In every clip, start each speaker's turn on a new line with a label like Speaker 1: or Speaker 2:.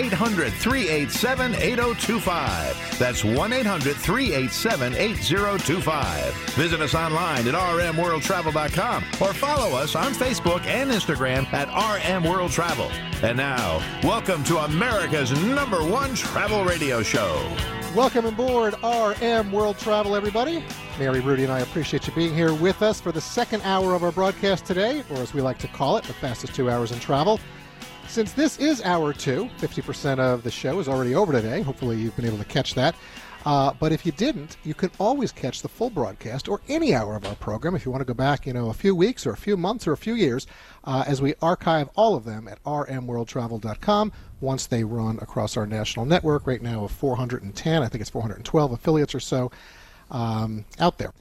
Speaker 1: 800 387 8025. That's 1 800 387 8025. Visit us online at rmworldtravel.com or follow us on Facebook and Instagram at RM World Travel. And now, welcome to America's number one travel radio show.
Speaker 2: Welcome aboard RM World Travel, everybody. Mary, Rudy, and I appreciate you being here with us for the second hour of our broadcast today, or as we like to call it, the fastest two hours in travel. Since this is hour two, 50% of the show is already over today. Hopefully, you've been able to catch that. Uh, but if you didn't, you can always catch the full broadcast or any hour of our program if you want to go back, you know, a few weeks or a few months or a few years uh, as we archive all of them at rmworldtravel.com once they run across our national network right now of 410, I think it's 412 affiliates or so um, out there.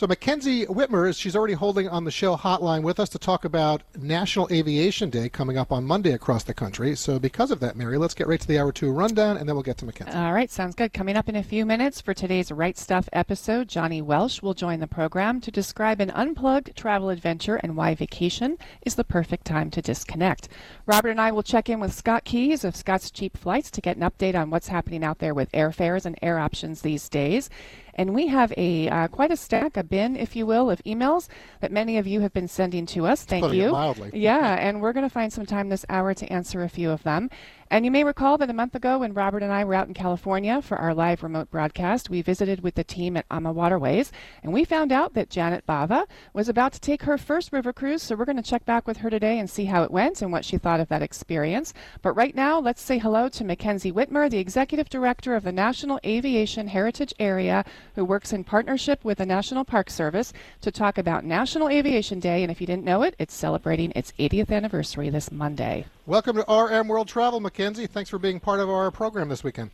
Speaker 2: So Mackenzie Whitmer, she's already holding on the show hotline with us to talk about National Aviation Day coming up on Monday across the country. So because of that, Mary, let's get right to the hour two rundown, and then we'll get to Mackenzie.
Speaker 3: All right, sounds good. Coming up in a few minutes for today's Right Stuff episode, Johnny Welsh will join the program to describe an unplugged travel adventure and why vacation is the perfect time to disconnect. Robert and I will check in with Scott Keyes of Scott's Cheap Flights to get an update on what's happening out there with airfares and air options these days. And we have a uh, quite a stack, a bin, if you will, of emails that many of you have been sending to us. Thank
Speaker 2: Putting it
Speaker 3: you.
Speaker 2: mildly.
Speaker 3: Yeah, and we're going to find some time this hour to answer a few of them. And you may recall that a month ago, when Robert and I were out in California for our live remote broadcast, we visited with the team at AmaWaterways, and we found out that Janet Bava was about to take her first river cruise. So we're going to check back with her today and see how it went and what she thought of that experience. But right now, let's say hello to Mackenzie Whitmer, the executive director of the National Aviation Heritage Area, who works in partnership with the National Park Service to talk about National Aviation Day. And if you didn't know it, it's celebrating its 80th anniversary this Monday.
Speaker 2: Welcome to RM World Travel, Mackenzie. Thanks for being part of our program this weekend.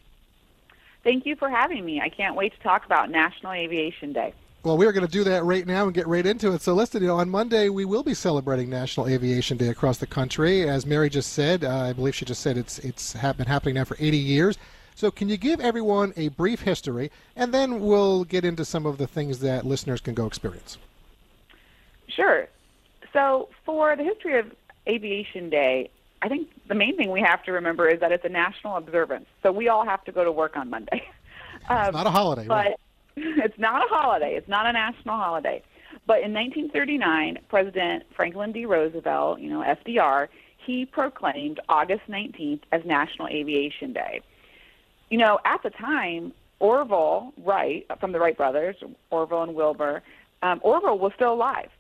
Speaker 4: Thank you for having me. I can't wait to talk about National Aviation Day.
Speaker 2: Well, we are going to do that right now and get right into it. So, listen, you know, on Monday we will be celebrating National Aviation Day across the country. As Mary just said, uh, I believe she just said it's it's been happening now for 80 years. So, can you give everyone a brief history, and then we'll get into some of the things that listeners can go experience.
Speaker 4: Sure. So, for the history of Aviation Day, I think the main thing we have to remember is that it's a national observance. So, we all have to go to work on Monday. Um,
Speaker 2: Not a holiday,
Speaker 4: but
Speaker 2: right?
Speaker 4: it's not a holiday. It's not a national holiday. But in 1939, President Franklin D. Roosevelt, you know, FDR, he proclaimed August 19th as National Aviation Day. You know, at the time, Orville Wright, from the Wright brothers, Orville and Wilbur, um, Orville was still alive.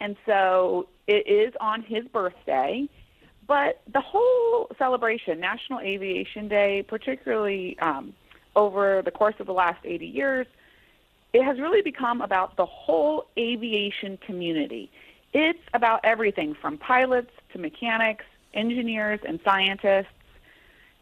Speaker 4: And so it is on his birthday. But the whole celebration, National Aviation Day, particularly um, over the course of the last 80 years, it has really become about the whole aviation community. It's about everything from pilots to mechanics, engineers, and scientists.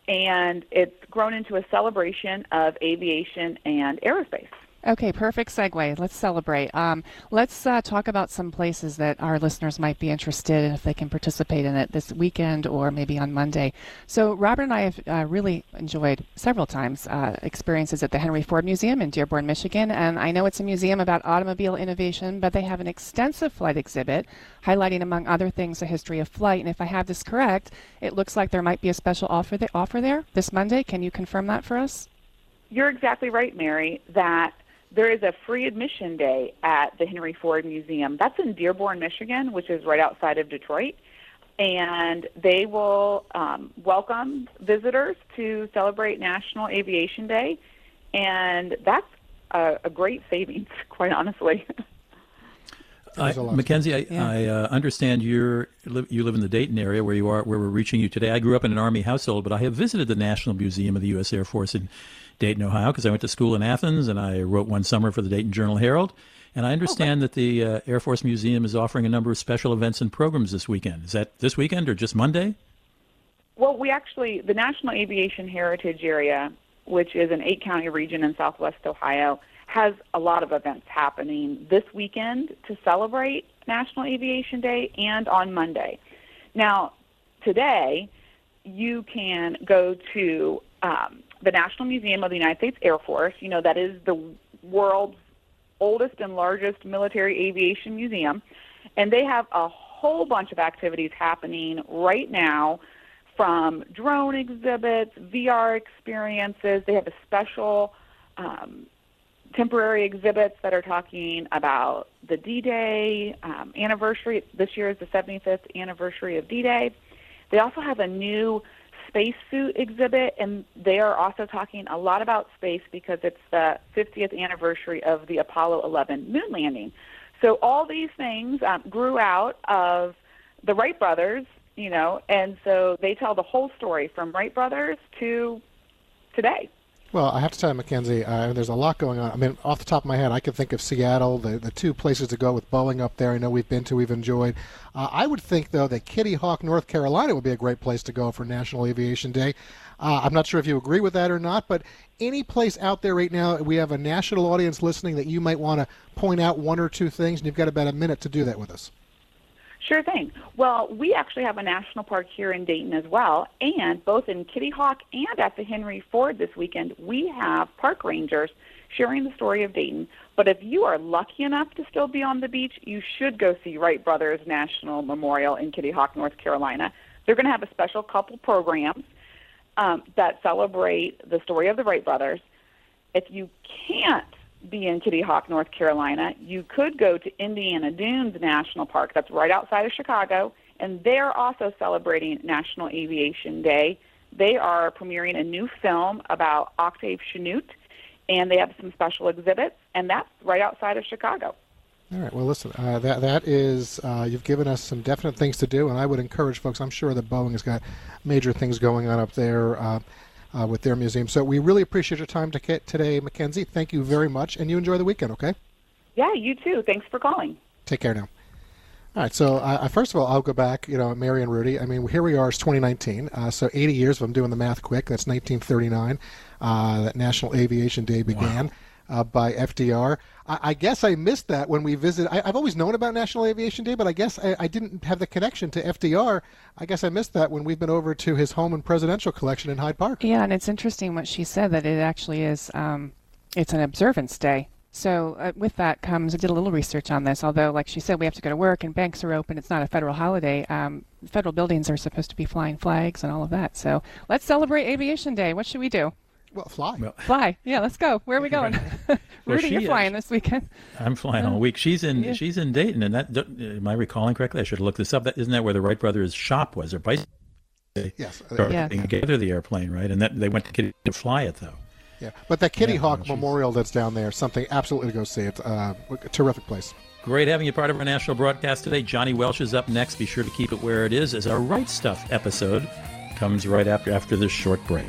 Speaker 4: And it's grown into a celebration of aviation and aerospace.
Speaker 3: Okay, perfect segue. Let's celebrate. Um, let's uh, talk about some places that our listeners might be interested in if they can participate in it this weekend or maybe on Monday. So, Robert and I have uh, really enjoyed several times uh, experiences at the Henry Ford Museum in Dearborn, Michigan. And I know it's a museum about automobile innovation, but they have an extensive flight exhibit highlighting, among other things, the history of flight. And if I have this correct, it looks like there might be a special offer, offer there this Monday. Can you confirm that for us?
Speaker 4: You're exactly right, Mary, that there is a free admission day at the Henry Ford Museum. That's in Dearborn, Michigan, which is right outside of Detroit. And they will um, welcome visitors to celebrate National Aviation Day. And that's a, a great savings, quite honestly.
Speaker 5: I,
Speaker 2: There's a lot.
Speaker 5: Mackenzie, I,
Speaker 3: Yeah.
Speaker 5: I uh, understand you're you live in the Dayton area where you are where we're reaching you today. I grew up in an Army household, but I have visited the National Museum of the U.S. Air Force in Dayton, Ohio, because I went to school in Athens and I wrote one summer for the Dayton Journal Herald. And I understand that the uh, Air Force Museum is offering a number of special events and programs this weekend. Is that this weekend or just Monday?
Speaker 4: Well, we actually, the National Aviation Heritage Area which is an eight county region in southwest Ohio, has a lot of events happening this weekend to celebrate National Aviation Day and on Monday. Now, today, you can go to um, the National Museum of the United States Air Force. You know, that is the world's oldest and largest military aviation museum. And they have a whole bunch of activities happening right now from drone exhibits, VR experiences. They have a special um, temporary exhibits that are talking about the D-Day um, anniversary. This year is the 75th anniversary of D-Day. They also have a new spacesuit exhibit, and they are also talking a lot about space because it's the 50th anniversary of the Apollo 11 moon landing. So all these things um, grew out of the Wright brothers, you know, and so they tell the whole story from Wright brothers to today.
Speaker 2: Well, I have to tell you, Mackenzie, uh, there's a lot going on. I mean, off the top of my head, I can think of Seattle, the, the two places to go with Boeing up there. I know we've been to, we've enjoyed. Uh, I would think, though, that Kitty Hawk, North Carolina would be a great place to go for National Aviation Day. Uh, I'm not sure if you agree with that or not, but any place out there right now, we have a national audience listening that you might want to point out one or two things, and you've got about a minute to do that with us.
Speaker 4: Sure thing. Well, we actually have a national park here in Dayton as well, and both in Kitty Hawk and at the Henry Ford this weekend, we have park rangers sharing the story of Dayton. But if you are lucky enough to still be on the beach, you should go see Wright Brothers National Memorial in Kitty Hawk, North Carolina. They're going to have a special couple programs um, that celebrate the story of the Wright brothers. If you can't be in Kitty Hawk, North Carolina, you could go to Indiana Dunes National Park. That's right outside of Chicago, and they're also celebrating National Aviation Day. They are premiering a new film about Octave Chanute, and they have some special exhibits, and that's right outside of Chicago.
Speaker 2: All right. Well, listen, uh, that that is uh, you've given us some definite things to do, and I would encourage folks. I'm sure that Boeing has got major things going on up there uh, uh with their museum. So we really appreciate your time to today, Mackenzie. Thank you very much, and you enjoy the weekend. Okay.
Speaker 4: Yeah, you too. Thanks for calling.
Speaker 2: Take care now. All right. So uh, first of all, I'll go back. You know, Mary and Rudy. I mean, here we are. It's 2019. Uh, so 80 years. If I'm doing the math quick, that's 1939. that National Aviation Day began. Wow uh, by FDR. I, I, guess I missed that when we visited. I, have always known about National Aviation Day, but I guess I, I, didn't have the connection to FDR. I guess I missed that when we've been over to his home and presidential collection in Hyde Park.
Speaker 3: Yeah, and it's interesting what she said that it actually is. Um, it's an observance day. So uh, with that comes, I did a little research on this. Although, like she said, we have to go to work and banks are open. It's not a federal holiday. Um, federal buildings are supposed to be flying flags and all of that. So let's celebrate Aviation Day. What should we do?
Speaker 2: Well, fly. Well,
Speaker 3: fly. Yeah, let's go. Where are we going? well, Rudy, you're flying this weekend.
Speaker 5: I'm flying all week. She's in yeah. she's in Dayton, and that am I recalling correctly? I should have looked this up. That isn't that where the Wright brothers' shop was, or bicycle?
Speaker 2: Yes.
Speaker 5: Yeah. Together the airplane, right? And that they went to, Kitty to fly it though.
Speaker 2: Yeah, but that Kitty yeah, Hawk well, Memorial that's down there, something absolutely to go see. It's uh, a terrific place.
Speaker 5: Great having you part of our national broadcast today. Johnny Welsh is up next. Be sure to keep it where it is, as our Right Stuff episode comes right after after this short break.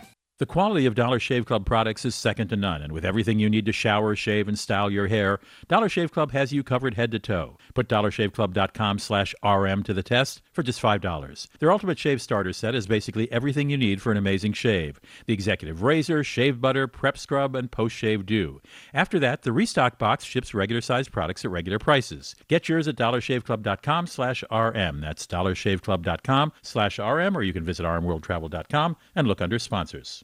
Speaker 5: The quality of Dollar Shave Club products is second to none, and with everything you need to shower, shave, and style your hair, Dollar Shave Club has you covered head to toe. Put dollarshaveclub.com slash RM to the test for just $5. Their Ultimate Shave Starter Set is basically everything you need for an amazing shave. The Executive Razor, Shave Butter, Prep Scrub, and Post Shave Dew. After that, the Restock Box ships regular-sized products at regular prices. Get yours at dollarshaveclub.com slash RM. That's dollarshaveclub.com slash RM, or you can visit rmworldtravel.com and look under sponsors.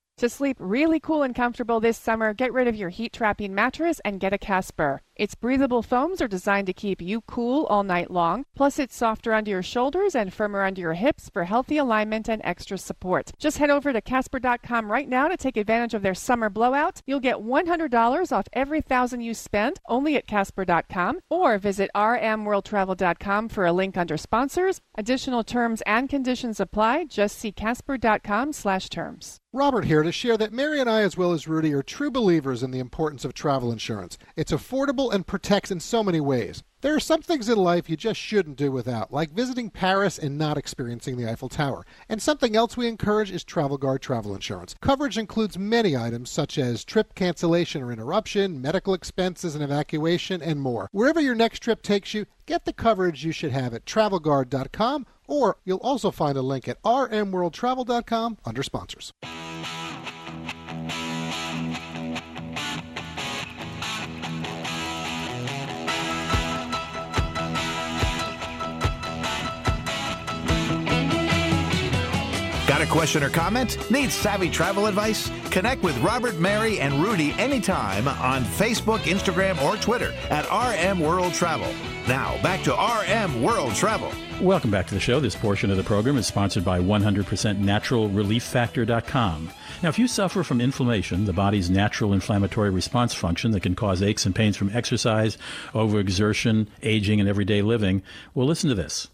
Speaker 3: To sleep really cool and comfortable this summer, get rid of your heat trapping mattress and get a Casper. Its breathable foams are designed to keep you cool all night long. Plus, it's softer under your shoulders and firmer under your hips for healthy alignment and extra support. Just head over to Casper.com right now to take advantage of their summer blowout. You'll get $100 off every thousand you spend only at Casper.com or visit rmworldtravel.com for a link under sponsors. Additional terms and conditions apply. Just see Casper.com slash terms.
Speaker 2: Robert here to share that Mary and I, as well as Rudy, are true believers in the importance of travel insurance. It's affordable and protects in so many ways. There are some things in life you just shouldn't do without, like visiting Paris and not experiencing the Eiffel Tower. And something else we encourage is Travel Guard travel insurance. Coverage includes many items such as trip cancellation or interruption, medical expenses and evacuation, and more. Wherever your next trip takes you, get the coverage you should have at travelguard.com or you'll also find a link at rmworldtravel.com under sponsors.
Speaker 1: Question or comment? Need savvy travel advice? Connect with Robert, Mary, and Rudy anytime on Facebook, Instagram, or Twitter at RM World Travel. Now, back to RM World Travel.
Speaker 5: Welcome back to the show. This portion of the program is sponsored by 100%naturalrelieffactor.com. Now, if you suffer from inflammation, the body's natural inflammatory response function that can cause aches and pains from exercise, overexertion, aging, and everyday living, well, listen to this.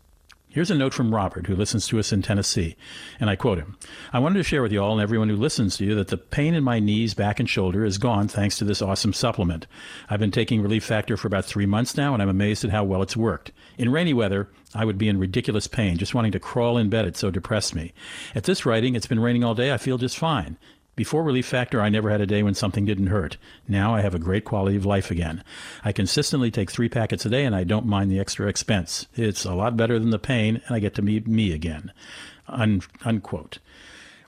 Speaker 5: Here's a note from Robert, who listens to us in Tennessee, and I quote him I wanted to share with you all and everyone who listens to you that the pain in my knees, back, and shoulder is gone thanks to this awesome supplement. I've been taking Relief Factor for about three months now, and I'm amazed at how well it's worked. In rainy weather, I would be in ridiculous pain, just wanting to crawl in bed. It so depressed me. At this writing, it's been raining all day. I feel just fine. Before Relief Factor, I never had a day when something didn't hurt. Now I have a great quality of life again. I consistently take three packets a day and I don't mind the extra expense. It's a lot better than the pain and I get to be me again. Un- unquote.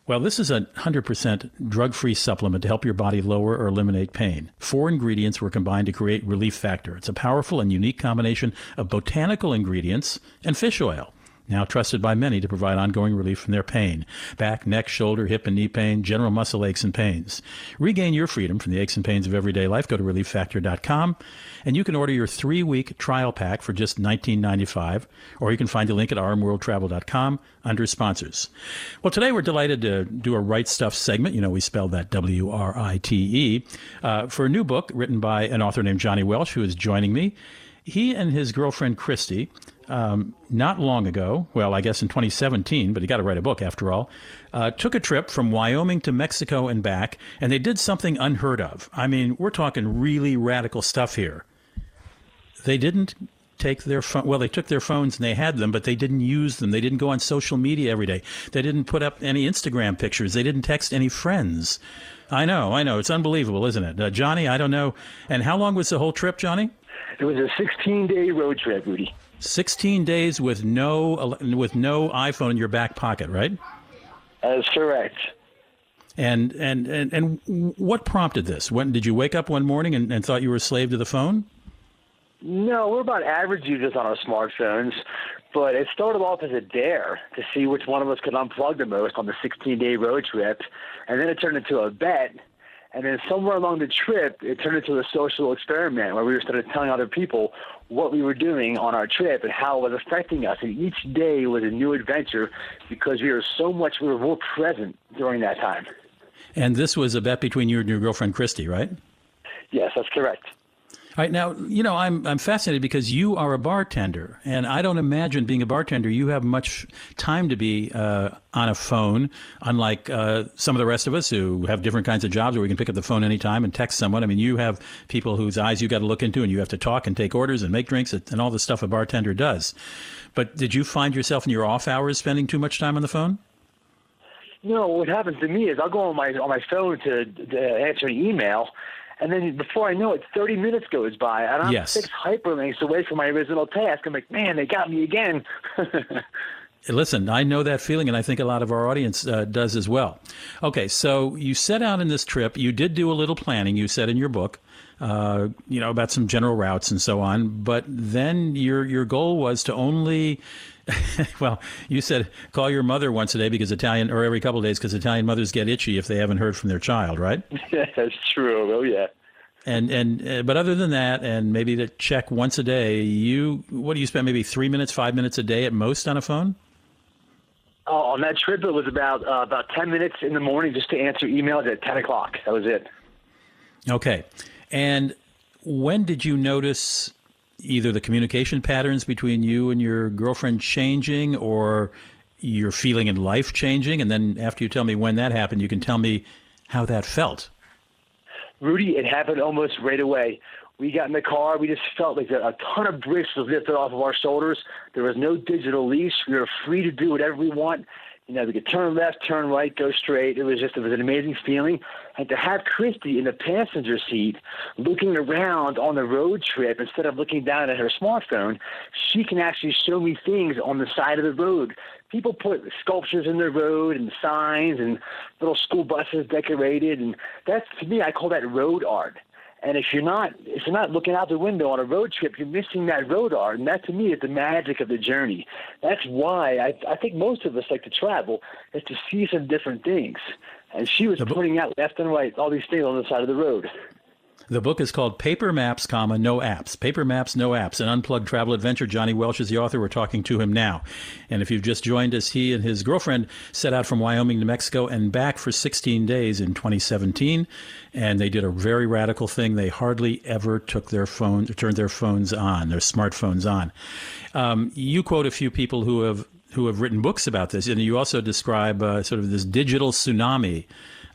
Speaker 5: Well, this is a 100% drug free supplement to help your body lower or eliminate pain. Four ingredients were combined to create Relief Factor. It's a powerful and unique combination of botanical ingredients and fish oil now trusted by many to provide ongoing relief from their pain back, neck, shoulder, hip, and knee pain, general muscle aches and pains. Regain your freedom from the aches and pains of everyday life. Go to relieffactor.com and you can order your three week trial pack for just $19.95, or you can find a link at rmworldtravel.com under sponsors. Well, today we're delighted to do a Right Stuff segment. You know, we spelled that W R I T E, uh, for a new book written by an author named Johnny Welsh, who is joining me. He and his girlfriend Christy um, not long ago, well, I guess in 2017, but he got to write a book after all, uh, took a trip from Wyoming to Mexico and back, and they did something unheard of. I mean, we're talking really radical stuff here. They didn't take their phone. Well, they took their phones and they had them, but they didn't use them. They didn't go on social media every day. They didn't put up any Instagram pictures. They didn't text any friends. I know, I know. It's unbelievable, isn't it? Uh, Johnny, I don't know. And how long was the whole trip, Johnny?
Speaker 6: It was a 16 day road trip, Rudy.
Speaker 5: 16 days with no with no iPhone in your back pocket, right?
Speaker 6: That's correct.
Speaker 5: And and and and what prompted this? When did you wake up one morning and, and thought you were a slave to the phone?
Speaker 6: No, we're about average users on our smartphones, but it started off as a dare to see which one of us could unplug the most on the 16-day road trip, and then it turned into a bet and then somewhere along the trip, it turned into a social experiment where we started telling other people what we were doing on our trip and how it was affecting us. And each day was a new adventure because we were so much, we were more present during that time.
Speaker 5: And this was a bet between you and your girlfriend, Christy, right?
Speaker 6: Yes, that's correct.
Speaker 5: Right now, you know, I'm I'm fascinated because you are a bartender, and I don't imagine being a bartender you have much time to be uh, on a phone, unlike uh, some of the rest of us who have different kinds of jobs where we can pick up the phone anytime and text someone. I mean, you have people whose eyes you got to look into, and you have to talk and take orders and make drinks and all the stuff a bartender does. But did you find yourself in your off hours spending too much time on the phone?
Speaker 6: No, what happens to me is I'll go on my on my phone to, to answer an email, and then before I know it, 30 minutes goes by, and I'm
Speaker 5: yes.
Speaker 6: six hyperlinks away from my original task. I'm like, man, they got me again.
Speaker 5: Listen, I know that feeling, and I think a lot of our audience uh, does as well. Okay, so you set out in this trip. You did do a little planning, you said in your book, uh, you know, about some general routes and so on. But then your your goal was to only well, you said call your mother once a day because Italian, or every couple of days because Italian mothers get itchy if they haven't heard from their child, right?
Speaker 6: Yeah, that's true. Oh, yeah.
Speaker 5: And and uh, but other than that, and maybe to check once a day, you what do you spend? Maybe three minutes, five minutes a day at most on a phone.
Speaker 6: Oh, on that trip, it was about uh, about ten minutes in the morning just to answer emails at ten o'clock. That was it.
Speaker 5: Okay, and when did you notice either the communication patterns between you and your girlfriend changing, or your feeling in life changing? And then after you tell me when that happened, you can tell me how that felt.
Speaker 6: Rudy, it happened almost right away. We got in the car. We just felt like a ton of bricks was lifted off of our shoulders. There was no digital leash. We were free to do whatever we want. You know, we could turn left, turn right, go straight. It was just it was an amazing feeling. And to have Christy in the passenger seat, looking around on the road trip instead of looking down at her smartphone, she can actually show me things on the side of the road. People put sculptures in the road and signs and little school buses decorated, and that's to me I call that road art. And if you're not if you're not looking out the window on a road trip, you're missing that road art. And that to me is the magic of the journey. That's why I, I think most of us like to travel is to see some different things. And she was pointing out left and right all these things on the side of the road.
Speaker 5: The book is called Paper Maps, comma, No Apps. Paper Maps, No Apps, an unplugged travel adventure. Johnny Welsh is the author. We're talking to him now. And if you've just joined us, he and his girlfriend set out from Wyoming to Mexico and back for 16 days in 2017. And they did a very radical thing. They hardly ever took their phone, turned their phones on, their smartphones on. Um, you quote a few people who have who have written books about this, and you also describe uh, sort of this digital tsunami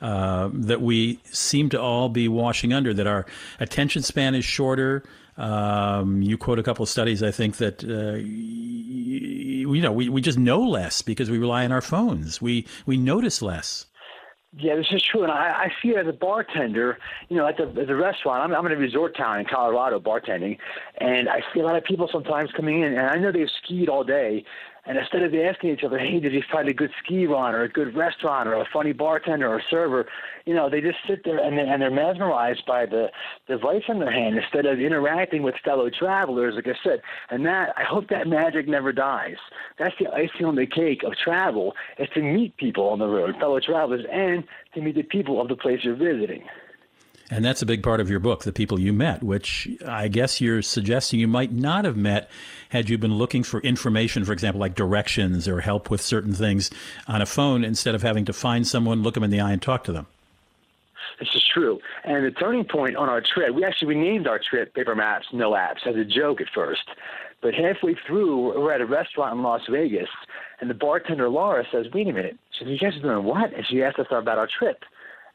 Speaker 5: uh, that we seem to all be washing under, that our attention span is shorter. Um, you quote a couple of studies, I think, that, uh, you, know, we, we just know less because we rely on our phones. We, we notice less.
Speaker 6: Yeah, this is true, and I, I see it as a bartender. You know, at the at the restaurant, I'm, I'm in a resort town in Colorado bartending, and I see a lot of people sometimes coming in, and I know they've skied all day, and instead of asking each other, hey, did you find a good ski run or a good restaurant or a funny bartender or a server, you know, they just sit there and, and they're mesmerized by the device in their hand instead of interacting with fellow travelers, like I said. And that, I hope that magic never dies. That's the icing on the cake of travel, is to meet people on the road, fellow travelers, and to meet the people of the place you're visiting.
Speaker 5: And that's a big part of your book, the people you met, which I guess you're suggesting you might not have met had you been looking for information, for example, like directions or help with certain things on a phone instead of having to find someone, look them in the eye, and talk to them.
Speaker 6: This is true. And the turning point on our trip, we actually renamed our trip Paper Maps, No Apps as a joke at first. But halfway through, we're at a restaurant in Las Vegas, and the bartender Laura says, "Wait a minute." She said, "You guys are doing what?" And she asked us about our trip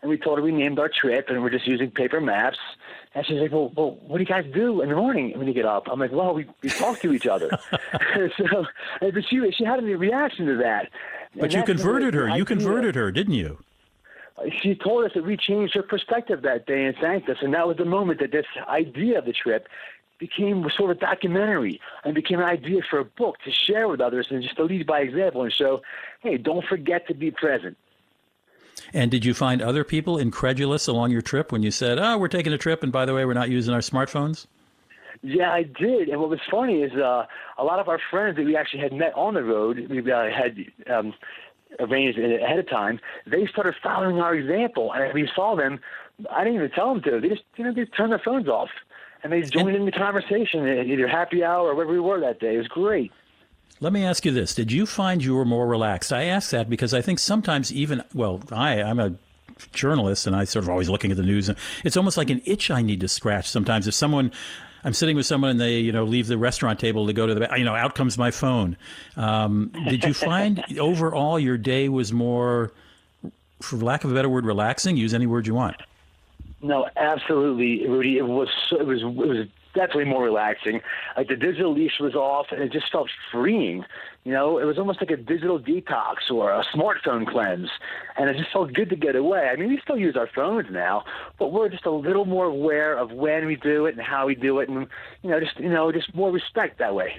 Speaker 6: and we told her we named our trip and we're just using paper maps. And she's like, well, well, what do you guys do in the morning when you get up? I'm like, well, we, we talk to each other. so, but she, she had a reaction to that.
Speaker 5: But you converted her. You converted her, didn't you?
Speaker 6: She told us that we changed her perspective that day and thanked us. And that was the moment that this idea of the trip became sort of a documentary and became an idea for a book to share with others and just to lead by example and show, hey, don't forget to be present.
Speaker 5: And did you find other people incredulous along your trip when you said, "Oh, we're taking a trip, and by the way, we're not using our smartphones"?
Speaker 6: Yeah, I did. And what was funny is uh, a lot of our friends that we actually had met on the road, we uh, had um, arranged ahead of time. They started following our example, and we saw them. I didn't even tell them to. They just, you know, they turned their phones off, and they joined and, in the conversation, either happy hour or wherever we were that day. It was great.
Speaker 5: Let me ask you this: Did you find you were more relaxed? I ask that because I think sometimes even well, I I'm a journalist and I sort of always looking at the news and it's almost like an itch I need to scratch sometimes. If someone I'm sitting with someone and they, you know, leave the restaurant table to go to the, you know, out comes my phone. Um, did you find overall your day was more, for lack of a better word, relaxing? Use any word you want.
Speaker 6: No, absolutely, Rudy. It was it was it was definitely more relaxing. Like the digital leash was off, and it just felt freeing. You know, it was almost like a digital detox or a smartphone cleanse, and it just felt good to get away. I mean, we still use our phones now, but we're just a little more aware of when we do it and how we do it, and you know, just you know, just more respect that way.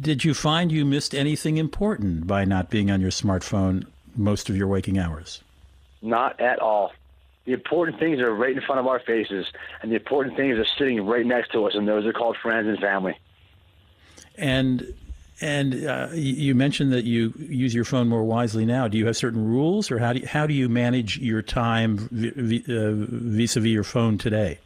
Speaker 5: Did you find you missed anything important by not being on your smartphone most of your waking hours?
Speaker 6: Not at all. The important things are right in front of our faces, and the important things are sitting right next to us, and those are called friends and family.
Speaker 5: And and uh, you mentioned that you use your phone more wisely now. Do you have certain rules, or how do you, how do you manage your time vis a vis your phone today?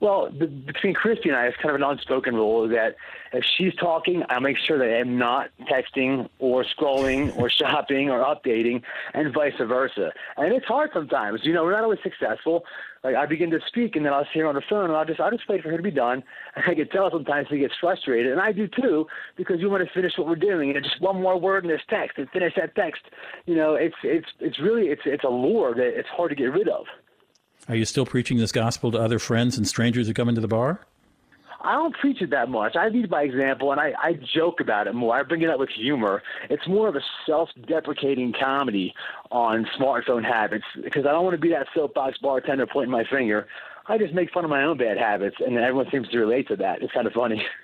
Speaker 6: Well, the, between Christy and I, it's kind of an unspoken rule that if she's talking, I make sure that I'm not texting or scrolling or shopping or updating, and vice versa. And it's hard sometimes. You know, we're not always successful. Like I begin to speak, and then I'll see her on the phone, and I'll just I'll just wait for her to be done. And I can tell sometimes she gets frustrated, and I do too, because you want to finish what we're doing. And just one more word in this text, and finish that text. You know, it's it's it's really it's it's a lure that it's hard to get rid of.
Speaker 5: Are you still preaching this gospel to other friends and strangers who come into the bar?
Speaker 6: I don't preach it that much. I lead by example, and I, I joke about it more. I bring it up with humor. It's more of a self-deprecating comedy on smartphone habits because I don't want to be that soapbox bartender pointing my finger. I just make fun of my own bad habits, and everyone seems to relate to that. It's kind of funny.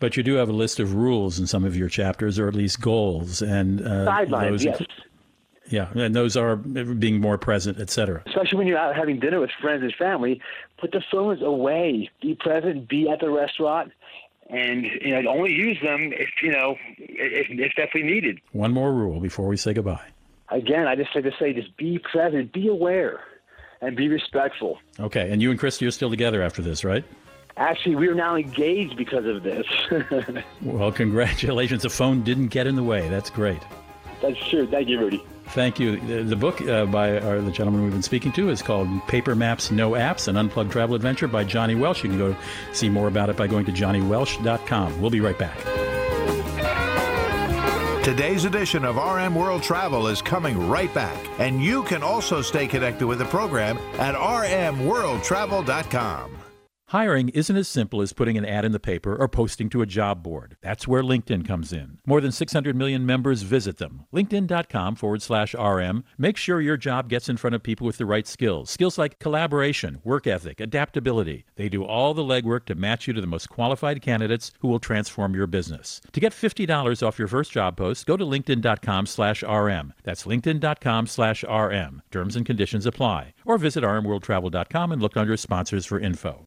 Speaker 5: But you do have a list of rules in some of your chapters, or at least goals, and uh,
Speaker 6: Sidelines,
Speaker 5: those
Speaker 6: yes.
Speaker 5: Yeah, and those are being more present, et cetera.
Speaker 6: especially when you're out having dinner with friends and family, put the phones away. Be present. Be at the restaurant, and you know only use them if you know if, if definitely needed.
Speaker 5: One more rule before we say goodbye.
Speaker 6: Again, I just like to say, just be present, be aware, and be respectful.
Speaker 5: Okay, and you and Christy are still together after this, right?
Speaker 6: Actually, we are now engaged because of this.
Speaker 5: Well, congratulations. The phone didn't get in the way. That's great.
Speaker 6: That's true. Thank you, Rudy.
Speaker 5: Thank you. The, the book uh, by our, the gentleman we've been speaking to is called Paper Maps, No Apps, an Unplugged Travel Adventure by Johnny Welsh. You can go see more about it by going to johnnywelsh.com. We'll be right back.
Speaker 1: Today's edition of RM World Travel is coming right back, and you can also stay connected with the program at rmworldtravel.com.
Speaker 5: Hiring isn't as simple as putting an ad in the paper or posting to a job board. That's where LinkedIn comes in. More than 600 million members visit them. LinkedIn.com forward slash RM. Make sure your job gets in front of people with the right skills. Skills like collaboration, work ethic, adaptability. They do all the legwork to match you to the most qualified candidates who will transform your business. To get $50 off your first job post, go to LinkedIn.com slash RM. That's LinkedIn.com slash RM. Terms and conditions apply. Or visit RMWorldTravel.com and look under sponsors for info.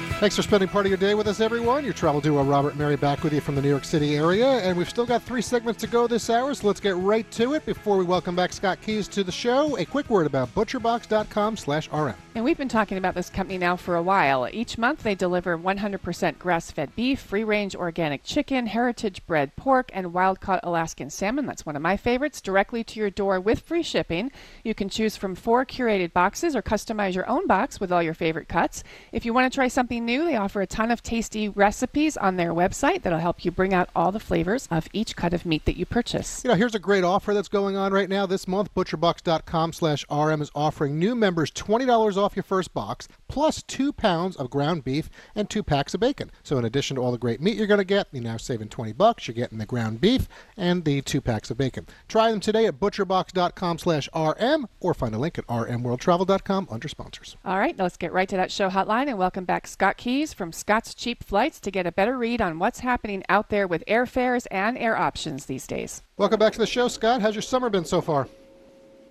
Speaker 2: Thanks for spending part of your day with us, everyone. Your travel duo Robert Mary back with you from the New York City area, and we've still got three segments to go this hour, so let's get right to it. Before we welcome back Scott Keyes to the show, a quick word about butcherbox.com slash RM.
Speaker 3: And we've been talking about this company now for a while. Each month they deliver 100% grass fed beef, free range organic chicken, heritage bred pork, and wild caught Alaskan salmon. That's one of my favorites, directly to your door with free shipping. You can choose from four curated boxes or customize your own box with all your favorite cuts. If you want to try something new, they offer a ton of tasty recipes on their website that'll help you bring out all the flavors of each cut of meat that you purchase.
Speaker 2: You know, here's a great offer that's going on right now this month. ButcherBox.com/rm is offering new members $20 off your first box, plus two pounds of ground beef and two packs of bacon. So, in addition to all the great meat you're going to get, you're now saving 20 bucks. You're getting the ground beef and the two packs of bacon. Try them today at ButcherBox.com/rm or find a link at rmworldtravel.com under sponsors.
Speaker 3: All right, now let's get right to that show hotline and welcome back Scott Keyes from Scott's Cheap Flights to get a better read on what's happening out there with airfares and air options these days.
Speaker 2: Welcome back to the show, Scott. How's your summer been so far?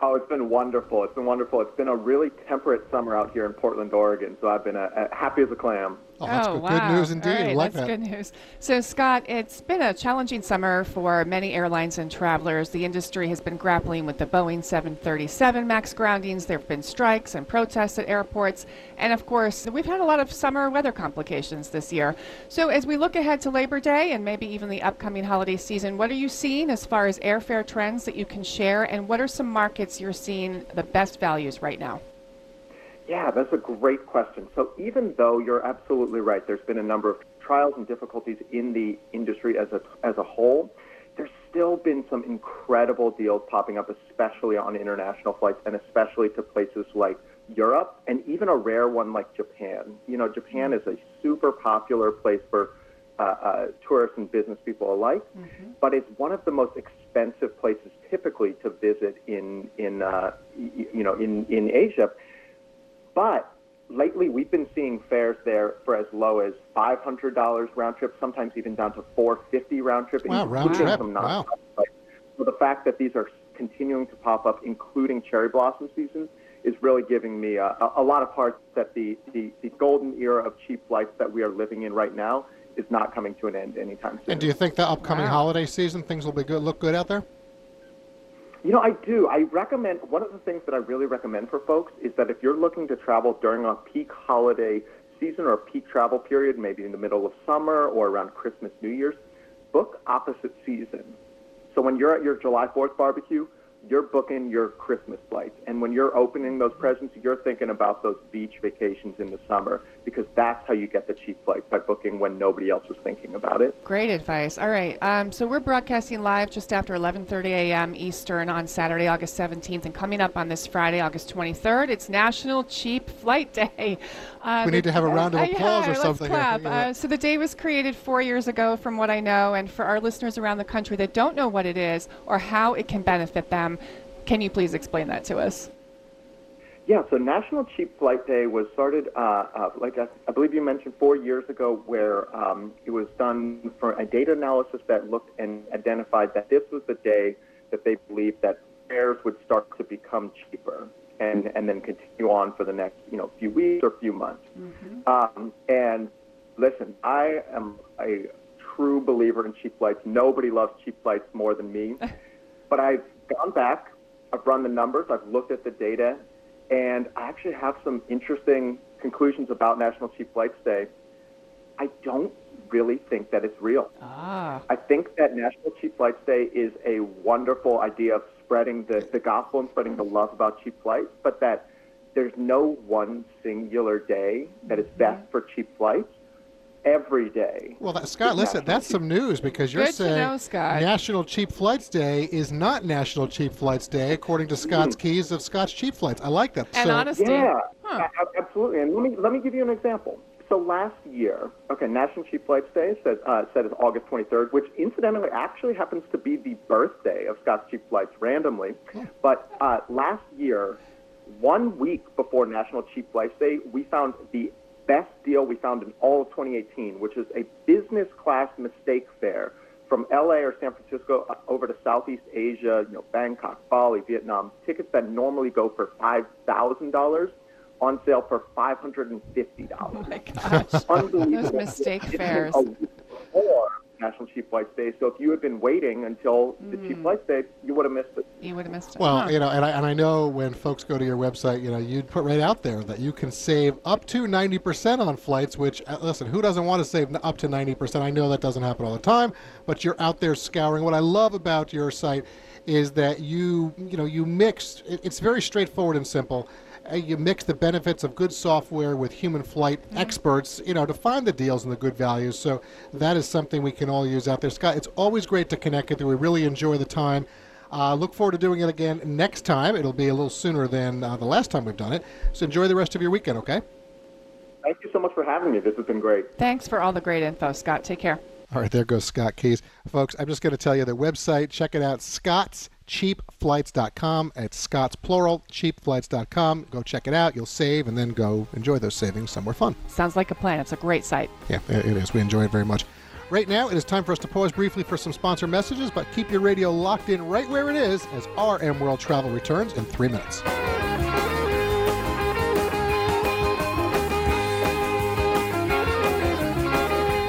Speaker 7: Oh, it's been wonderful. It's been wonderful. It's been a really temperate summer out here in Portland, Oregon. So I've been uh, happy as a clam.
Speaker 2: Oh, that's oh, good.
Speaker 3: wow.
Speaker 2: good news indeed.
Speaker 3: Right,
Speaker 2: I like
Speaker 3: that's
Speaker 2: that.
Speaker 3: good news. So, Scott, it's been a challenging summer for many airlines and travelers. The industry has been grappling with the Boeing 737 MAX groundings. There have been strikes and protests at airports. And, of course, we've had a lot of summer weather complications this year. So, as we look ahead to Labor Day and maybe even the upcoming holiday season, what are you seeing as far as airfare trends that you can share? And what are some markets you're seeing the best values right now?
Speaker 7: Yeah, that's a great question. So even though you're absolutely right, there's been a number of trials and difficulties in the industry as a as a whole. There's still been some incredible deals popping up, especially on international flights and especially to places like Europe and even a rare one like Japan. You know, Japan is a super popular place for uh, uh, tourists and business people alike, mm-hmm. but it's one of the most expensive places typically to visit in in uh, you know in in Asia. But lately, we've been seeing fares there for as low as five hundred dollars round trip, sometimes even down to four fifty round trip.
Speaker 2: Wow, round trip! Wow.
Speaker 7: So the fact that these are continuing to pop up, including cherry blossom season, is really giving me a, a lot of heart that the, the, the golden era of cheap flights that we are living in right now is not coming to an end anytime soon.
Speaker 2: And do you think the upcoming wow. holiday season things will be good, look good out there?
Speaker 7: You know, I do. I recommend one of the things that I really recommend for folks is that if you're looking to travel during a peak holiday season or peak travel period, maybe in the middle of summer or around Christmas, New Year's, book opposite season. So when you're at your July 4th barbecue, you're booking your Christmas flights. And when you're opening those presents, you're thinking about those beach vacations in the summer because that's how you get the cheap flights by booking when nobody else was thinking about it.
Speaker 3: Great advice. All right. Um, so we're broadcasting live just after 11:30 a.m. Eastern on Saturday, August 17th, and coming up on this Friday, August 23rd, it's National Cheap Flight Day.
Speaker 2: Uh, we need to have a round of applause
Speaker 3: uh,
Speaker 2: or something.
Speaker 3: Clap. Uh, so the day was created four years ago, from what I know, and for our listeners around the country that don't know what it is or how it can benefit them, can you please explain that to us?
Speaker 7: Yeah, so National Cheap Flight Day was started, uh, uh, like I, I, believe you mentioned, four years ago, where um, it was done for a data analysis that looked and identified that this was the day that they believed that fares would start to become cheaper and, and then continue on for the next you know few weeks or few months. Mm-hmm. Um, and listen, I am a true believer in cheap flights. Nobody loves cheap flights more than me. but I've gone back, I've run the numbers, I've looked at the data, and I actually have some interesting conclusions about National Cheap Flights Day. I don't really think that it's real.
Speaker 3: Ah.
Speaker 7: I think that National Cheap Flights Day is a wonderful idea of spreading the, the gospel and spreading the love about cheap flights, but that there's no one singular day that is mm-hmm. best for cheap flights every day.
Speaker 2: Well, that, Scott, listen, that's some news because you're
Speaker 3: Good
Speaker 2: saying
Speaker 3: know,
Speaker 2: National Cheap Flights Day is not National Cheap Flights Day, according to Scott's mm. Keyes of Scott's Cheap Flights. I like that.
Speaker 3: And
Speaker 2: so,
Speaker 3: honesty.
Speaker 7: Yeah,
Speaker 3: huh.
Speaker 7: absolutely. And let me let me give you an example. So last year, okay, National Cheap Flights Day said, uh, said is August 23rd, which incidentally actually happens to be the birthday of Scott's Cheap Flights randomly. But uh, last year, one week before National Cheap Flights Day, we found the best deal we found in all of 2018, which is a business class mistake fare from LA or San Francisco uh, over to Southeast Asia, you know, Bangkok, Bali, Vietnam, tickets that normally go for $5,000 on sale for five hundred and fifty dollars.
Speaker 3: Oh my gosh!
Speaker 7: Unbelievable.
Speaker 3: Those mistake fares.
Speaker 7: Before National Cheap Flights Day, so if you had been waiting until the mm. Cheap Flights Day, you would have missed it.
Speaker 3: You would have missed it.
Speaker 2: Well,
Speaker 3: huh.
Speaker 2: you know, and I, and I know when folks go to your website, you know, you'd put right out there that you can save up to ninety percent on flights. Which, uh, listen, who doesn't want to save up to ninety percent? I know that doesn't happen all the time, but you're out there scouring. What I love about your site is that you, you know, you mix. It's very straightforward and simple you mix the benefits of good software with human flight mm-hmm. experts, you know, to find the deals and the good values. So that is something we can all use out there. Scott, it's always great to connect with you. We really enjoy the time. Uh, look forward to doing it again next time. It'll be a little sooner than uh, the last time we've done it. So enjoy the rest of your weekend, okay?
Speaker 7: Thank you so much for having me. This has been great.
Speaker 3: Thanks for all the great info, Scott. Take care.
Speaker 2: All right, there goes Scott Keyes. Folks, I'm just going to tell you the website. Check it out, scottscheapflights.com. It's Scott's plural, cheapflights.com. Go check it out. You'll save and then go enjoy those savings somewhere fun.
Speaker 3: Sounds like a plan. It's a great site.
Speaker 2: Yeah, it is. We enjoy it very much. Right now, it is time for us to pause briefly for some sponsor messages, but keep your radio locked in right where it is as RM World Travel returns in three minutes.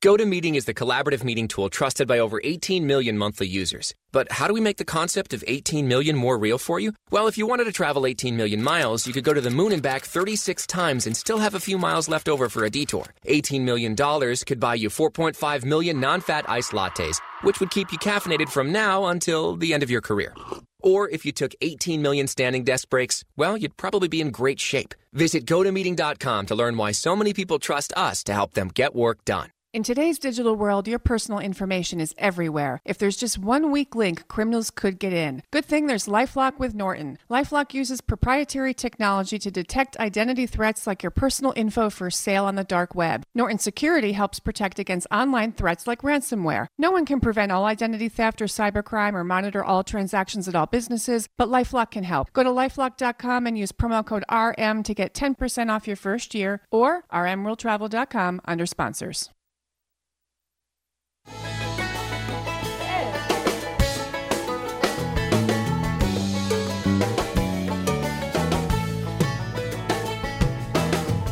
Speaker 8: GoToMeeting is the collaborative meeting tool trusted by over 18 million monthly users. But how do we make the concept of 18 million more real for you? Well, if you wanted to travel 18 million miles, you could go to the moon and back 36 times and still have a few miles left over for a detour. 18 million dollars could buy you 4.5 million non-fat iced lattes, which would keep you caffeinated from now until the end of your career. Or if you took 18 million standing desk breaks, well, you'd probably be in great shape. Visit gotomeeting.com to learn why so many people trust us to help them get work done.
Speaker 3: In today's digital world, your personal information is everywhere. If there's just one weak link, criminals could get in. Good thing there's Lifelock with Norton. Lifelock uses proprietary technology to detect identity threats like your personal info for sale on the dark web. Norton Security helps protect against online threats like ransomware. No one can prevent all identity theft or cybercrime or monitor all transactions at all businesses, but Lifelock can help. Go to lifelock.com and use promo code RM to get 10% off your first year or rmworldtravel.com under sponsors.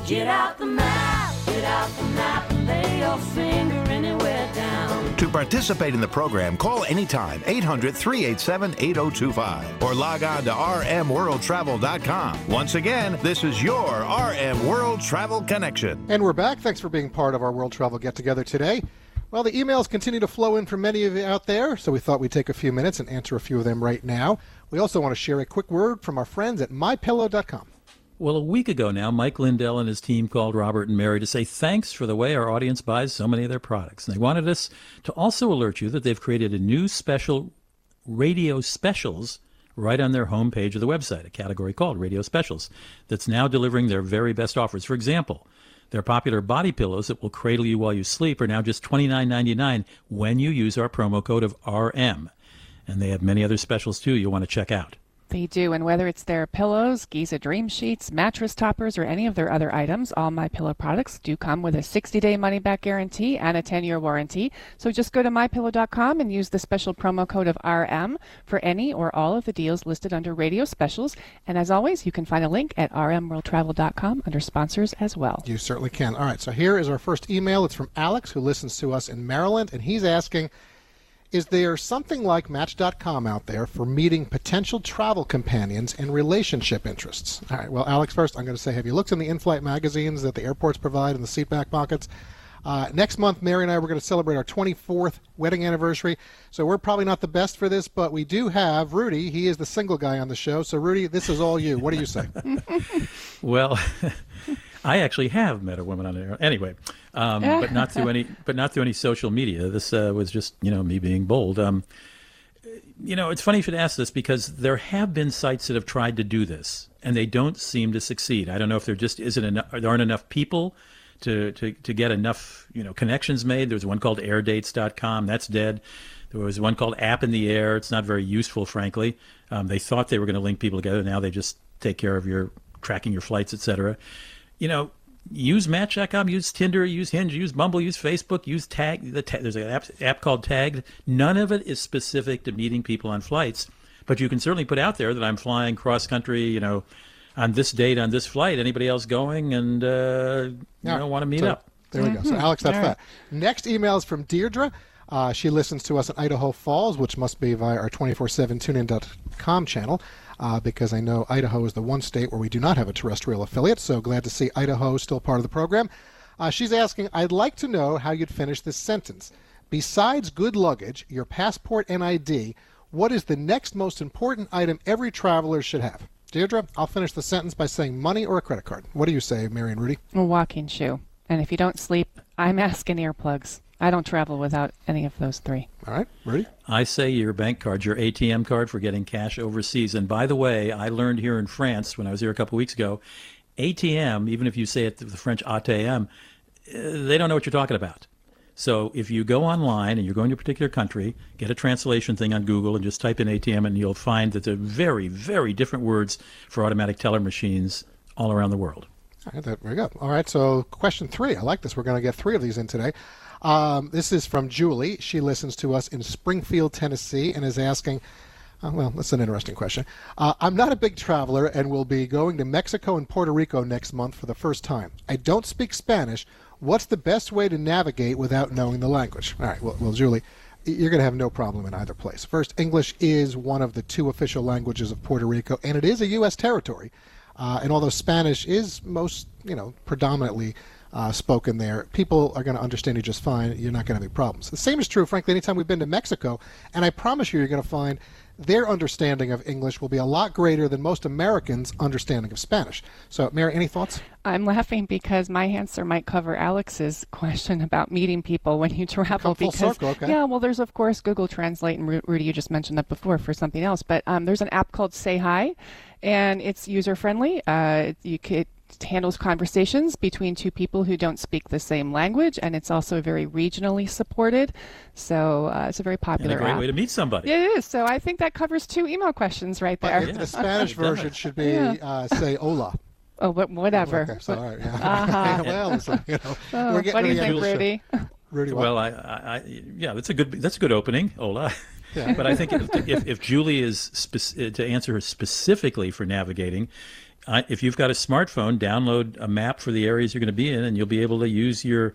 Speaker 9: Get out the map, get out the map, and lay your finger anywhere down.
Speaker 1: To participate in the program, call anytime 800 387 8025 or log on to rmworldtravel.com. Once again, this is your RM World Travel Connection.
Speaker 2: And we're back. Thanks for being part of our World Travel Get Together today. Well, the emails continue to flow in from many of you out there, so we thought we'd take a few minutes and answer a few of them right now. We also want to share a quick word from our friends at mypillow.com.
Speaker 5: Well, a week ago now, Mike Lindell and his team called Robert and Mary to say thanks for the way our audience buys so many of their products. And they wanted us to also alert you that they've created a new special radio specials right on their homepage of the website, a category called Radio Specials, that's now delivering their very best offers. For example, their popular body pillows that will cradle you while you sleep are now just $29.99 when you use our promo code of RM. And they have many other specials too you'll want to check out.
Speaker 3: They do, and whether it's their pillows, Giza Dream Sheets, mattress toppers, or any of their other items, all My Pillow products do come with a 60-day money-back guarantee and a 10-year warranty. So just go to mypillow.com and use the special promo code of RM for any or all of the deals listed under Radio Specials. And as always, you can find a link at rmworldtravel.com under sponsors as well.
Speaker 2: You certainly can. All right, so here is our first email. It's from Alex, who listens to us in Maryland, and he's asking is there something like Match.com out there for meeting potential travel companions and relationship interests? All right, well, Alex, first, I'm going to say, have you looked in the in flight magazines that the airports provide in the seat back pockets? Uh, next month, Mary and I we're going to celebrate our 24th wedding anniversary. So we're probably not the best for this, but we do have Rudy. He is the single guy on the show. So Rudy, this is all you. What do you say?
Speaker 5: well, I actually have met a woman on air. Anyway, um, but not through any, but not through any social media. This uh, was just you know me being bold. Um, you know, it's funny you should ask this because there have been sites that have tried to do this and they don't seem to succeed. I don't know if there just isn't enough, there aren't enough people to, to, to get enough, you know, connections made. There's one called airdates.com. That's dead. There was one called App in the Air. It's not very useful, frankly. Um, they thought they were going to link people together. Now they just take care of your tracking your flights, etc. You know, use Match.com, use Tinder, use Hinge, use Bumble, use Facebook, use Tag. The ta- there's an app, app called Tagged. None of it is specific to meeting people on flights, but you can certainly put out there that I'm flying cross country. You know, on this date on this flight. Anybody else going and uh, you
Speaker 2: Yeah.
Speaker 5: know want to meet
Speaker 2: So,
Speaker 5: up?
Speaker 2: There we go. So. Alex, that's
Speaker 5: All
Speaker 2: that. Next email is from Deirdre. Uh, she listens to us in Idaho Falls, which must be via our 24 7 tunein.com channel, uh, because I know Idaho is the one state where we do not have a terrestrial affiliate. So glad to see Idaho still part of the program. Uh, she's asking, I'd like to know how you'd finish this sentence. Besides good luggage, your passport and ID, what is the next most important item every traveler should have? Deirdre, I'll finish the sentence by saying money or a credit card. What do you say, Mary and Rudy?
Speaker 3: A walking shoe. And if you don't sleep, I'm asking earplugs. I don't travel without any of those three.
Speaker 2: All right, ready?
Speaker 5: I say your bank card, your ATM card for getting cash overseas. And by the way, I learned here in France when I was here a couple weeks ago, ATM, even if you say it with the French ATM, uh, they don't know what you're talking about. So if you go online and you're going to a particular country, get a translation thing on Google and just type in ATM, and you'll find that there are very, very different words for automatic teller machines all around the world.
Speaker 2: All right, there we go. All right, so question three. I like this. We're going to get three of these in today. Um, this is from Julie. She listens to us in Springfield, Tennessee, and is asking. Uh, well, that's an interesting question. Uh, I'm not a big traveler and will be going to Mexico and Puerto Rico next month for the first time. I don't speak Spanish. What's the best way to navigate without knowing the language? All right, well, well Julie, you're going to have no problem in either place. First, English is one of the two official languages of Puerto Rico, and it is a U.S. territory. Uh, and although Spanish is most, you know, predominantly uh, spoken there, people are going to understand you just fine. You're not going to have any problems. The same is true, frankly, anytime we've been to Mexico, and I promise you, you're going to find their understanding of English will be a lot greater than most Americans' understanding of Spanish. So, Mary, any thoughts?
Speaker 3: I'm laughing because my answer might cover Alex's question about meeting people when you travel.
Speaker 2: Come
Speaker 3: because
Speaker 2: circle, okay.
Speaker 3: yeah, well, there's of course Google Translate, and Rudy, you just mentioned that before for something else. But um, there's an app called Say Hi, and it's user friendly. Uh, you could handles conversations between two people who don't speak the same language, and it's also very regionally supported. So uh, it's a very
Speaker 5: And
Speaker 3: popular
Speaker 5: a great
Speaker 3: app.
Speaker 5: way to meet somebody.
Speaker 3: Yeah, it is. So I think that covers two email questions right there.
Speaker 2: The Spanish version should be
Speaker 3: Yeah.
Speaker 2: uh, say hola.
Speaker 3: Oh, but whatever.
Speaker 2: Okay, so, all right, yeah.
Speaker 3: Uh-huh.
Speaker 2: well, it's you know,
Speaker 3: Oh,
Speaker 2: we're getting
Speaker 3: what do you think,
Speaker 2: of the show.
Speaker 3: Rudy?
Speaker 2: Rudy, what?
Speaker 5: Well, I, I, I, yeah, that's a good that's a good opening, Ola.
Speaker 2: Yeah.
Speaker 5: but I think if, if, if Julie is spec- to answer her specifically for navigating, uh, if you've got a smartphone, download a map for the areas you're going to be in, and you'll be able to use your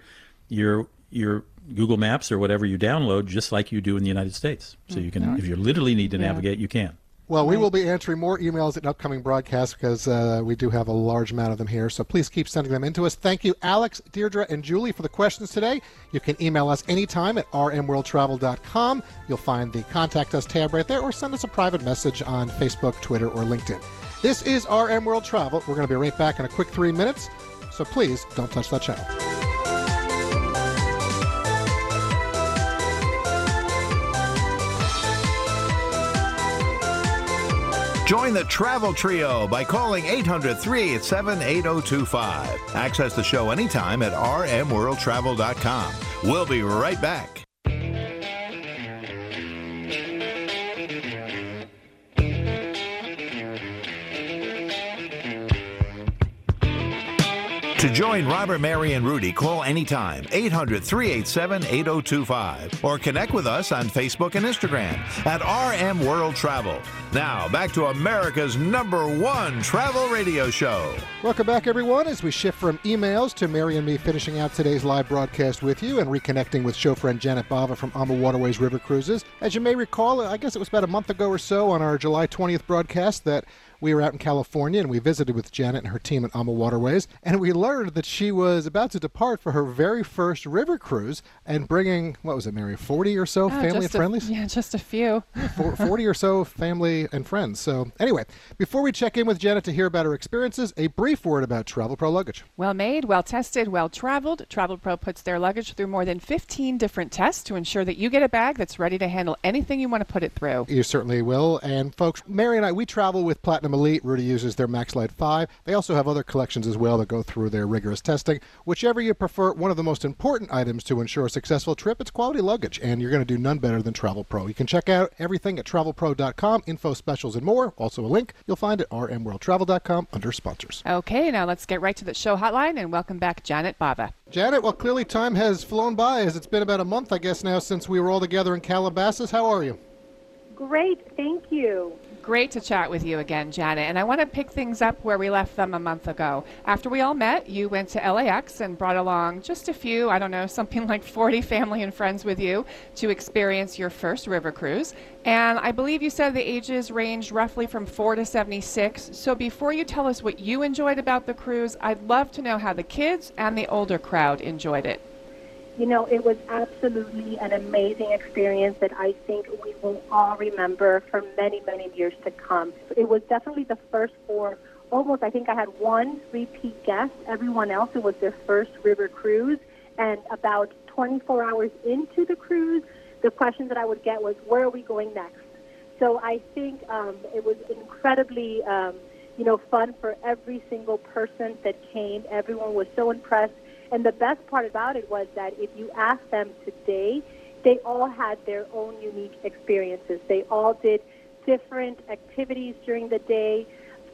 Speaker 5: your your Google Maps or whatever you download, just like you do in the United States. So you can, if you literally need to
Speaker 2: Yeah.
Speaker 5: navigate, you can.
Speaker 2: Well, we will be answering more emails in upcoming broadcasts because uh, we do have a large amount of them here. So please keep sending them in to us. Thank you, Alex, Deirdre, and Julie for the questions today. You can email us anytime at rmworldtravel.com. You'll find the Contact Us tab right there, or send us a private message on Facebook, Twitter, or LinkedIn. This is RM World Travel. We're going to be right back in a quick three minutes. So please don't touch that channel.
Speaker 1: Join the Travel Trio by calling 800 387 8025. Access the show anytime at rmworldtravel.com. We'll be right back. To join Robert, Mary, and Rudy, call anytime 800 387 8025 or connect with us on Facebook and Instagram at RM World Travel. Now, back to America's number one travel radio show.
Speaker 2: Welcome back, everyone, as we shift from emails to Mary and me finishing out today's live broadcast with you and reconnecting with show friend Janet Bava from AmaWaterways River Cruises. As you may recall, I guess it was about a month ago or so on our July 20th broadcast that we were out in California and we visited with Janet and her team at AmaWaterways, and we learned that she was about to depart for her very first river cruise and bringing, what was it, Mary, 40 or so
Speaker 3: Ah,
Speaker 2: family and friendlies?
Speaker 3: yeah, just a few.
Speaker 2: 40 or so family family and friends. So, anyway, before we check in with Janet to hear about her experiences, a brief word about Travel Pro luggage.
Speaker 3: Well made, well tested, well traveled. Travel Pro puts their luggage through more than 15 different tests to ensure that you get a bag that's ready to handle anything you want to put it through.
Speaker 2: You certainly will. And folks, Mary and I, we travel with Platinum Elite. Rudy uses their MaxLite 5. They also have other collections as well that go through their rigorous testing. Whichever you prefer, one of the most important items to ensure a successful trip, it's quality luggage, and you're going to do none better than Travel Pro. You can check out everything at travelpro.com, info specials and more. Also a link you'll find at rmworldtravel.com under sponsors.
Speaker 3: Okay, now let's get right to the show hotline and welcome back Janet Bava.
Speaker 2: Janet, well, clearly time has flown by as it's been about a month, I guess, now since we were all together in Calabasas. How are you?
Speaker 10: Great, thank you.
Speaker 3: Great to chat with you again, Janet. And I want to pick things up where we left them a month ago. After we all met, you went to LAX and brought along just a few, I don't know, something like 40 family and friends with you to experience your first river cruise. And I believe you said the ages ranged roughly from 4 to 76. So before you tell us what you enjoyed about the cruise, I'd love to know how the kids and the older crowd enjoyed it.
Speaker 10: You know, it was absolutely an amazing experience that I think we will all remember for many, many years to come. It was definitely the first for almost, I think I had one repeat guest. Everyone else, it was their first river cruise. And about 24 hours into the cruise, the question that I would get was, where are we going next? So I think um, it was incredibly, um, you know, fun for every single person that came. Everyone was so impressed. And the best part about it was that if you ask them today, they all had their own unique experiences. They all did different activities during the day.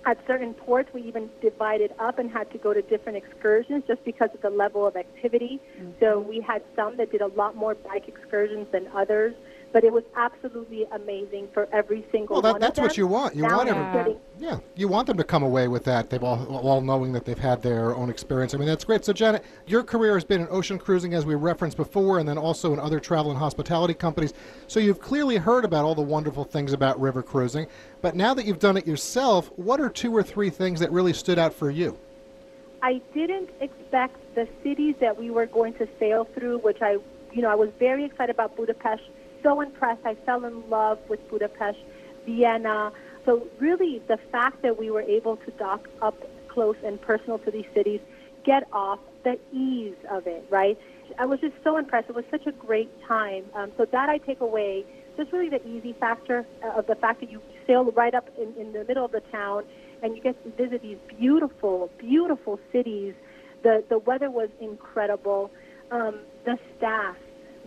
Speaker 10: At certain ports, we even divided up and had to go to different excursions just because of the level of activity. Mm-hmm. So we had some that did a lot more bike excursions than others but it was absolutely amazing for every single
Speaker 2: well, that,
Speaker 10: one
Speaker 2: that's what you want. You
Speaker 10: now
Speaker 2: want everybody. Yeah, you want them to come away with that. They've all, all knowing that they've had their own experience. I mean, that's great. So, Janet, your career has been in ocean cruising, as we referenced before, and then also in other travel and hospitality companies. So, you've clearly heard about all the wonderful things about river cruising. But now that you've done it yourself, what are two or three things that really stood out for you?
Speaker 10: I didn't expect the cities that we were going to sail through, which I, you know, I was very excited about Budapest. So impressed. I fell in love with Budapest, Vienna. So really, the fact that we were able to dock up close and personal to these cities, get off, the ease of it, right? I was just so impressed. It was such a great time. Um, so that I take away, just really the easy factor uh, of the fact that you sail right up in, in the middle of the town and you get to visit these beautiful, beautiful cities. The the weather was incredible. Um, the staff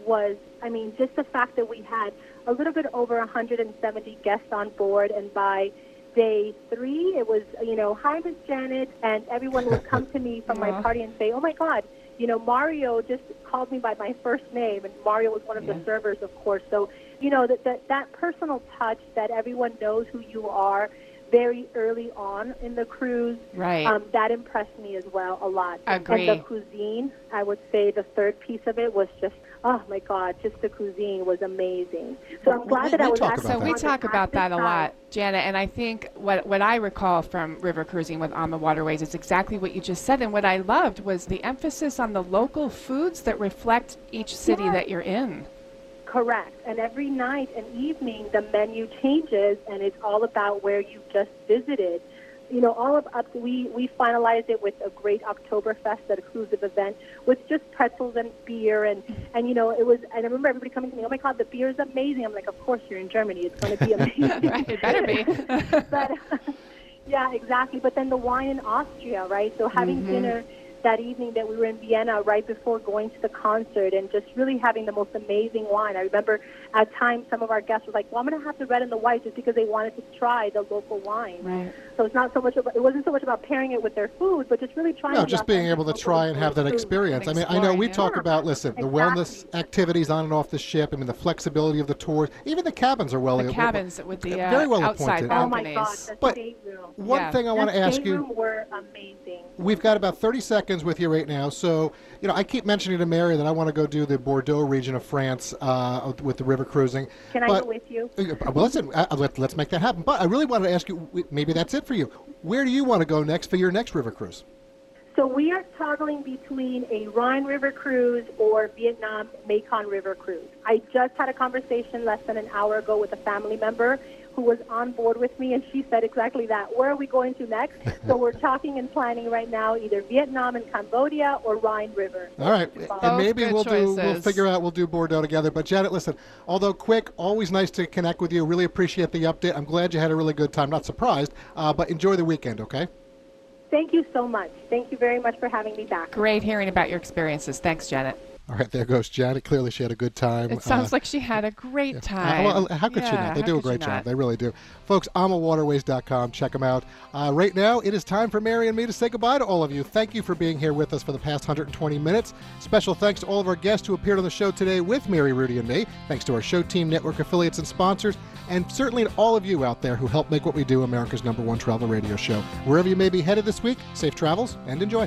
Speaker 10: was, I mean, just the fact that we had a little bit over 170 guests on board, and by day three, it was, you know, hi, Miss Janet, and everyone would come to me from my
Speaker 9: uh-huh.
Speaker 10: party and say, oh my God, you know, Mario just called me by my first name, and Mario was one of the servers, of course. So, you know, that, that that personal touch that everyone knows who you are very early on in the cruise,
Speaker 3: Right.
Speaker 10: um, that impressed me as well a lot.
Speaker 3: Agree.
Speaker 10: And the cuisine, I would say the third piece of it was just, oh my God, just the cuisine was amazing. So I'm glad that I was actually
Speaker 3: So we talk about that a lot,
Speaker 10: side.
Speaker 3: Janet, and I think what what I recall from river cruising with AmaWaterways is exactly what you just said. And what I loved was the emphasis on the local foods that reflect each city
Speaker 10: Yes.
Speaker 3: that you're in.
Speaker 10: Correct. And every night and evening, the menu changes, and it's all about where you just visited. You know, all of up we we finalized it with a great Oktoberfest, that exclusive event, with just pretzels and beer, and and you know it was. And I remember everybody coming to me, oh my God, the beer is amazing. I'm like, of course you're in Germany, it's going to be amazing.
Speaker 3: right, it better be.
Speaker 10: but yeah, exactly. But then the wine in Austria, right? So having
Speaker 3: Mhm.
Speaker 10: dinner that evening that we were in Vienna right before going to the concert and just really having the most amazing wine. I remember at times some of our guests were like, "Well, I'm going to have the red and the white just because they wanted to try the local wine."
Speaker 3: Right.
Speaker 10: So it's not so much about, it wasn't so much about pairing it with their food, but just really trying
Speaker 2: No, just being able to try and have that experience. I mean, I know we talk about, listen, the wellness activities on and off the ship. I mean, the flexibility of the tours. Even the cabins are well
Speaker 3: The cabins with the uh,
Speaker 2: very well
Speaker 3: outside
Speaker 2: appointed.
Speaker 10: Oh my. God, the
Speaker 2: But one
Speaker 3: Yeah.
Speaker 2: thing I want to ask you.
Speaker 10: were amazing.
Speaker 2: We've got about 30 seconds with you right now. So, you know, I keep mentioning to Mary that I want to go do the Bordeaux region of France uh, with the river cruising.
Speaker 10: Can I
Speaker 2: but,
Speaker 10: go with you?
Speaker 2: Uh, Well, listen, uh, let, let's make that happen. But I really wanted to ask you, maybe that's it for you. Where do you want to go next for your next river cruise?
Speaker 10: So we are toggling between a Rhine River cruise or Vietnam Mekong River cruise. I just had a conversation less than an hour ago with a family member. Who was on board with me, and she said exactly that. Where are we going to next? so we're talking and planning right now either Vietnam and Cambodia or Rhine River.
Speaker 2: All right, and maybe
Speaker 3: good
Speaker 2: we'll do. We'll figure out. We'll do Bordeaux together. But Janet, listen. Although quick, always nice to connect with you. Really appreciate the update. I'm glad you had a really good time. Not surprised, uh, but enjoy the weekend. Okay.
Speaker 10: Thank you so much. Thank you very much for having me back.
Speaker 3: Great hearing about your experiences. Thanks, Janet.
Speaker 2: All right, there goes Janet. Clearly, she had a good time.
Speaker 3: It sounds
Speaker 2: Uh,
Speaker 3: like she had a great
Speaker 2: Uh,
Speaker 3: time.
Speaker 2: well, how could she not? They do a great job. They really do. Folks, amawaterways.com. Check them out. Uh, right now, it is time for Mary and me to say goodbye to all of you. Thank you for being here with us for the past 120 minutes. Special thanks to all of our guests who appeared on the show today with Mary, Rudy, and me. Thanks to our show team, network affiliates, and sponsors. And certainly to all of you out there who help make what we do America's number one travel radio show. Wherever you may be headed this week, safe travels and enjoy.